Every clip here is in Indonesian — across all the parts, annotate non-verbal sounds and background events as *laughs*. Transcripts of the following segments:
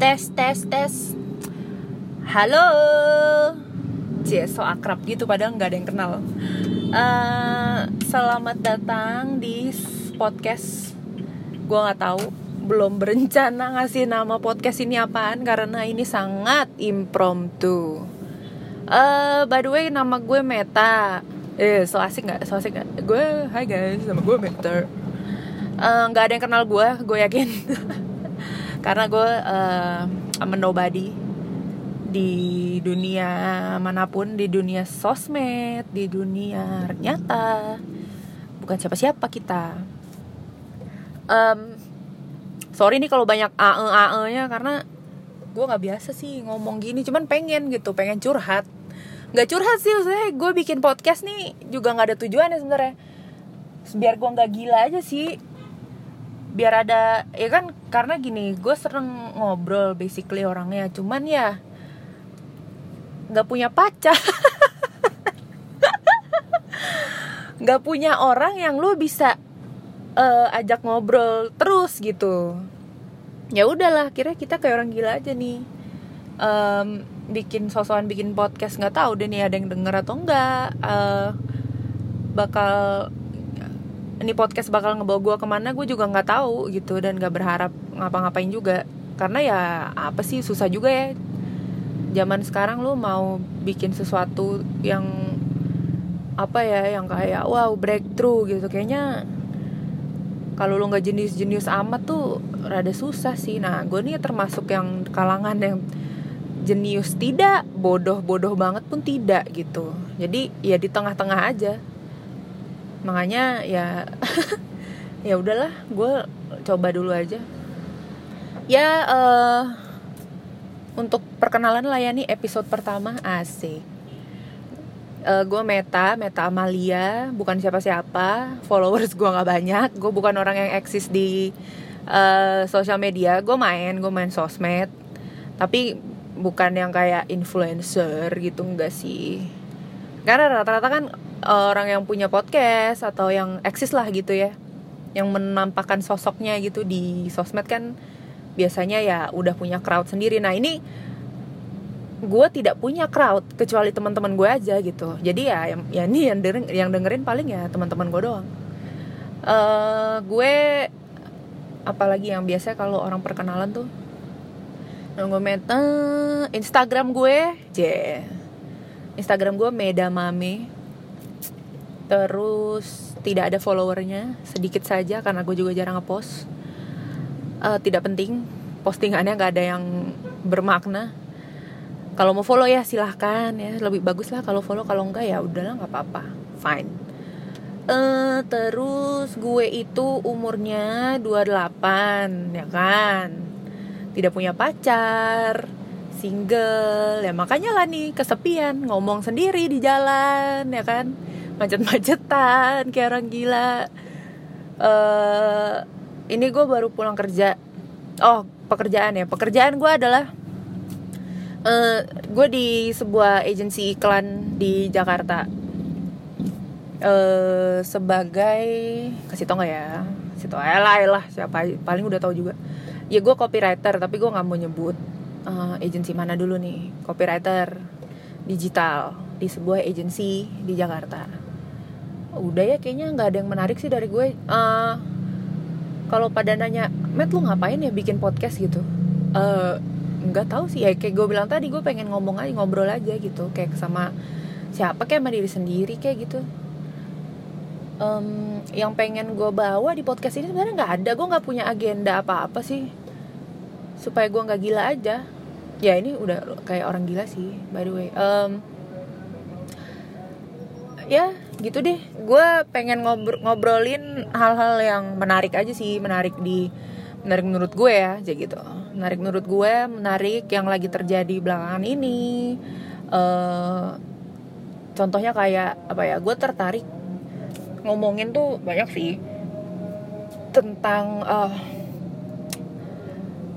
tes tes tes. Halo. Cie so akrab gitu padahal nggak ada yang kenal. Uh, selamat datang di podcast. Gue nggak tahu belum berencana ngasih nama podcast ini apaan karena ini sangat impromptu. Uh, by the way nama gue Meta. Eh so asik nggak? So asik gue hai guys nama gue Meta. Nggak uh, ada yang kenal gue gue yakin *laughs* karena gue uh, I'm di dunia mana pun di dunia sosmed di dunia nyata. Bukan siapa-siapa kita. Um, sorry nih kalau banyak ae ae nya karena gue nggak biasa sih ngomong gini. Cuman pengen gitu pengen curhat. Nggak curhat sih saya gue bikin podcast nih juga nggak ada tujuannya sebenarnya. Biar gue nggak gila aja sih biar ada ya kan karena gini gue sering ngobrol basically orangnya cuman ya nggak punya pacar. *laughs* Nggak punya orang yang lu bisa uh, ajak ngobrol terus gitu. Ya udahlah kira kita kayak orang gila aja nih. Um, bikin sosokan bikin podcast nggak tahu deh nih ada yang denger atau enggak uh, bakal ini podcast bakal ngebawa gue ke mana gue juga nggak tahu gitu dan nggak berharap ngapa-ngapain juga. Karena ya apa sih susah juga ya. Zaman sekarang lu mau bikin sesuatu yang apa ya yang kayak wow breakthrough gitu. Kayaknya kalau lu nggak jenius-jenius amat tuh rada susah sih. Nah gue nih termasuk yang kalangan yang jenius tidak bodoh-bodoh banget pun tidak gitu. Jadi ya di tengah-tengah aja makanya ya *laughs* ya udahlah gue coba dulu aja. Ya uh, untuk perkenalan layani episode pertama asik. Uh, gue Meta Meta Amalia bukan siapa-siapa followers gue nggak banyak. Gue bukan orang yang eksis di uh, sosial media. Gue main gue main sosmed. Tapi bukan yang kayak influencer gitu enggak sih. Karena rata-rata kan orang yang punya podcast atau yang eksis lah gitu ya. Yang menampakkan sosoknya gitu di sosmed kan biasanya ya udah punya crowd sendiri. Nah ini gue tidak punya crowd kecuali teman-teman gue aja gitu. Jadi ya yang ya ini yang dengerin, yang dengerin paling ya teman-teman gue doang. Uh, gue apalagi yang biasa kalau orang perkenalan tuh yang gue meta Instagram gue J. Instagram gue Meda Mame terus tidak ada followernya sedikit saja karena gue juga jarang ngepost. Uh, tidak penting postingannya nggak ada yang bermakna. Kalau mau follow ya silahkan ya. Lebih bagus lah kalau follow kalau enggak ya udahlah nggak apa-apa. Fine. Uh, terus gue itu umurnya 28 ya kan? Tidak punya pacar single ya makanya lah nih kesepian ngomong sendiri di jalan ya kan macet-macetan kayak orang gila. Uh, ini gue baru pulang kerja. Oh pekerjaan ya. Pekerjaan gue adalah uh, gue di sebuah agensi iklan di Jakarta. Uh, sebagai kasih tau gak ya? Kasih tau lah lah siapa paling udah tahu juga. Ya gue copywriter tapi gue nggak mau nyebut uh, agensi mana dulu nih. Copywriter digital di sebuah agensi di Jakarta udah ya kayaknya nggak ada yang menarik sih dari gue. Uh, kalau pada nanya Matt lu ngapain ya bikin podcast? gitu. Uh, nggak tahu sih. Ya kayak gue bilang tadi gue pengen ngomong aja ngobrol aja gitu kayak sama siapa kayak sama diri sendiri kayak gitu. Um, yang pengen gue bawa di podcast ini sebenarnya nggak ada. Gue nggak punya agenda apa apa sih supaya gue nggak gila aja. Ya ini udah kayak orang gila sih by the way. Um, ya gitu deh. Gue pengen ngobrol ngobrolin hal-hal yang menarik aja sih menarik di menarik menurut gue ya aja gitu. Menarik menurut gue menarik yang lagi terjadi belakangan ini. Uh, contohnya kayak apa ya gue tertarik ngomongin tuh banyak sih tentang uh,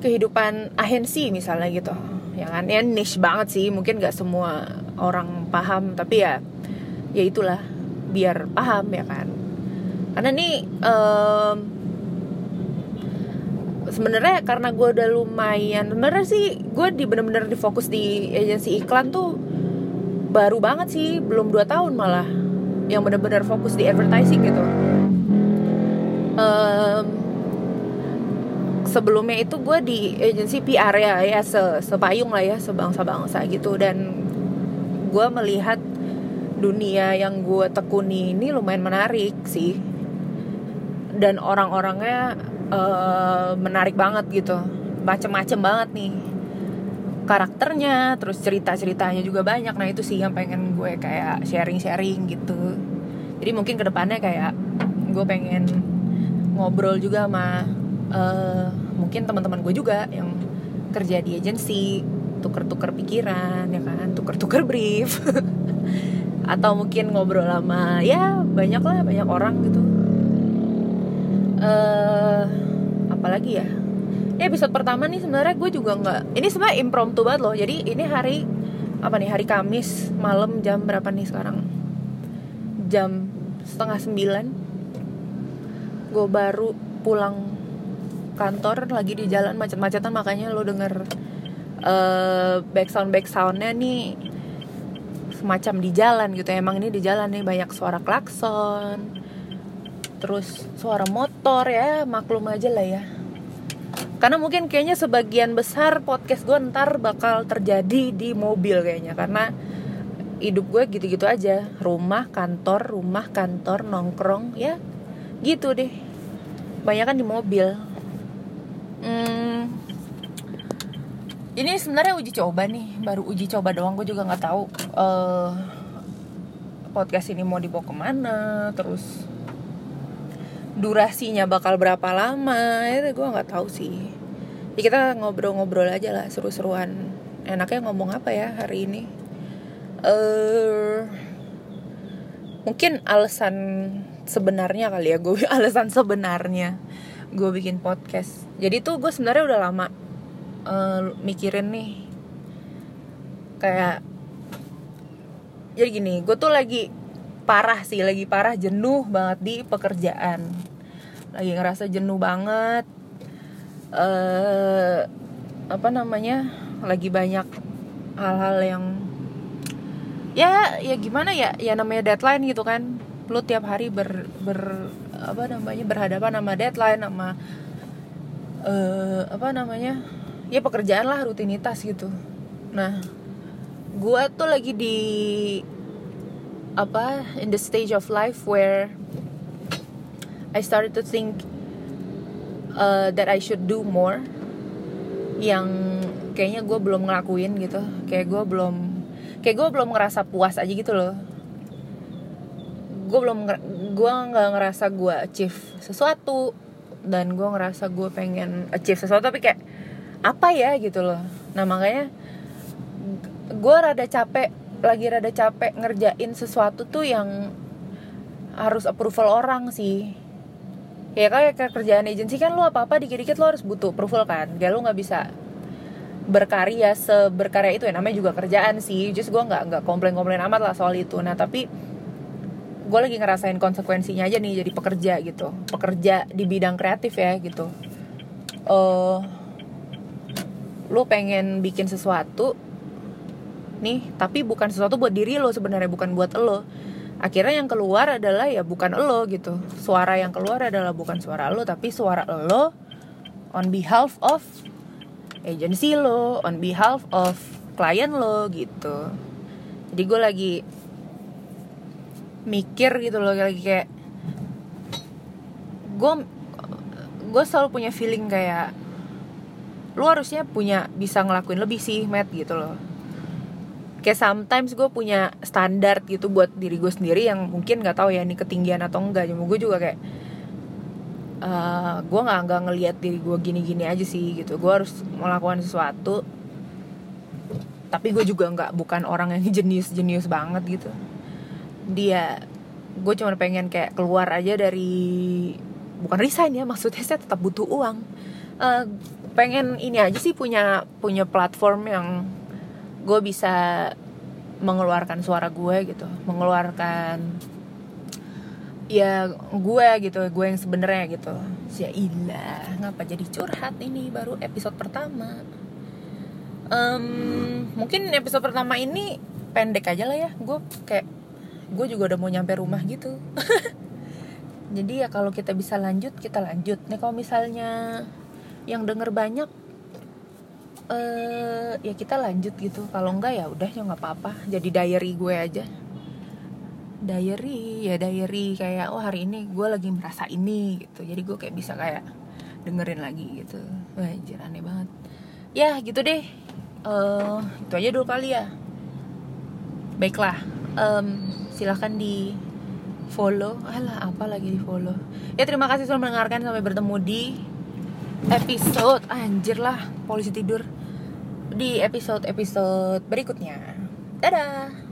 kehidupan ahensi misalnya gitu. Ya kan? Ya niche banget sih. Mungkin gak semua orang paham tapi ya ya itulah biar paham ya kan? Karena nih um, sebenarnya karena gue udah lumayan sebenarnya sih gue di bener-bener difokus di agensi iklan tuh baru banget sih belum 2 tahun malah yang bener-bener fokus di advertising gitu. Um, sebelumnya itu gue di agensi PR ya ya se sepayung lah ya sebangsa-bangsa gitu dan gue melihat dunia yang gue tekuni ini lumayan menarik sih. Dan orang-orangnya uh, menarik banget gitu. Macem-macem banget nih. Karakternya terus cerita-ceritanya juga banyak. Nah itu sih yang pengen gue kayak sharing-sharing gitu. Jadi mungkin ke depannya kayak gue pengen ngobrol juga sama uh, mungkin teman-teman gue juga yang kerja di agensi. Tuker-tuker pikiran ya kan? Tuker-tuker brief *laughs* atau mungkin ngobrol sama ya banyak lah banyak orang gitu. Uh, apalagi ya? Ini episode pertama nih sebenarnya gue juga nggak ini sebenarnya impromptu banget loh. Jadi ini hari apa nih hari Kamis malam jam berapa nih sekarang? Jam setengah sembilan. Gue baru pulang kantor lagi di jalan macet-macetan makanya lo denger uh, back sound nih semacam di jalan gitu. Emang ini di jalan nih banyak suara klakson terus suara motor ya maklum aja lah ya. Karena mungkin kayaknya sebagian besar podcast gue ntar bakal terjadi di mobil kayaknya. Karena hidup gue gitu-gitu aja. Rumah kantor rumah kantor nongkrong ya gitu deh. Banyak kan di mobil. Hmm, ini sebenarnya uji coba nih baru uji coba doang gue juga nggak tahu uh, podcast ini mau dibawa ke mana terus durasinya bakal berapa lama itu gue nggak tahu sih. Ya kita ngobrol-ngobrol aja lah seru-seruan. Enaknya ngomong apa ya hari ini? Uh, mungkin alasan sebenarnya kali ya gue *laughs* alasan sebenarnya gue bikin podcast. Jadi tuh gue sebenarnya udah lama uh, mikirin nih kayak jadi gini gue tuh lagi parah sih lagi parah jenuh banget di pekerjaan. Lagi ngerasa jenuh banget uh, apa namanya lagi banyak hal-hal yang ya ya gimana ya ya namanya deadline gitu kan. Lu tiap hari ber, ber apa namanya berhadapan sama deadline sama uh, apa namanya ya pekerjaan lah rutinitas gitu. Nah gue tuh lagi di apa in the stage of life where I started to think uh, that I should do more yang kayaknya gue belum ngelakuin gitu. Kayak gue belum kayak gue belum ngerasa puas aja gitu loh. Gue belum gue nggak ngerasa gue achieve sesuatu dan gue ngerasa gue pengen achieve sesuatu tapi kayak apa ya gitu loh. Nah makanya gue rada capek lagi rada capek ngerjain sesuatu tuh yang harus approval orang sih. Ya kayak kerjaan agensi kan lo apa apa dikit-dikit lo harus butuh approval kan. Kayak lo nggak bisa berkarya seberkarya itu ya namanya juga kerjaan sih. Just gue nggak nggak komplain komplain amat lah soal itu. Nah tapi gue lagi ngerasain konsekuensinya aja nih jadi pekerja gitu. Pekerja di bidang kreatif ya gitu. Uh, lo pengen bikin sesuatu nih tapi bukan sesuatu buat diri lo sebenarnya bukan buat lo. Akhirnya yang keluar adalah ya bukan lo gitu. Suara yang keluar adalah bukan suara lo tapi suara lo on behalf of agency lo on behalf of klien lo gitu. Jadi gue lagi mikir gitu loh lagi kayak gue gue selalu punya feeling kayak lu harusnya punya bisa ngelakuin lebih sih Matt gitu loh. Kayak sometimes gue punya standar gitu buat diri gue sendiri yang mungkin nggak tahu ya ini ketinggian atau enggak. Cuma gue juga kayak uh, gue nggak nggak ngelihat diri gue gini-gini aja sih gitu. Gue harus melakukan sesuatu tapi gue juga nggak bukan orang yang *laughs* jenius jenius banget gitu. Dia gue cuma pengen kayak keluar aja dari bukan resign ya maksudnya saya tetap butuh uang. Uh, pengen ini aja sih punya punya platform yang gue bisa mengeluarkan suara gue gitu. Mengeluarkan ya gue gitu gue yang sebenarnya gitu. Yailah, ngapa jadi curhat ini baru episode pertama? Um, Mungkin episode pertama ini pendek aja lah ya. Gue kayak, gue juga udah mau nyampe rumah gitu. *laughs* Jadi ya kalau kita bisa lanjut, kita lanjut. Nih kalau misalnya yang denger banyak uh, ya kita lanjut gitu. Kalau enggak ya udah ya nggak apa-apa. Jadi diary gue aja. Diary ya diary kayak oh hari ini gue lagi merasa ini gitu. Jadi gue kayak bisa kayak dengerin lagi gitu. Wah aneh banget. Ya gitu deh. Uh, itu aja dulu kali ya. Baiklah um, silahkan di follow. Alah apa lagi di follow? Ya terima kasih sudah mendengarkan. Sampai bertemu di episode anjir lah polisi tidur. Di episode-episode berikutnya. Dadah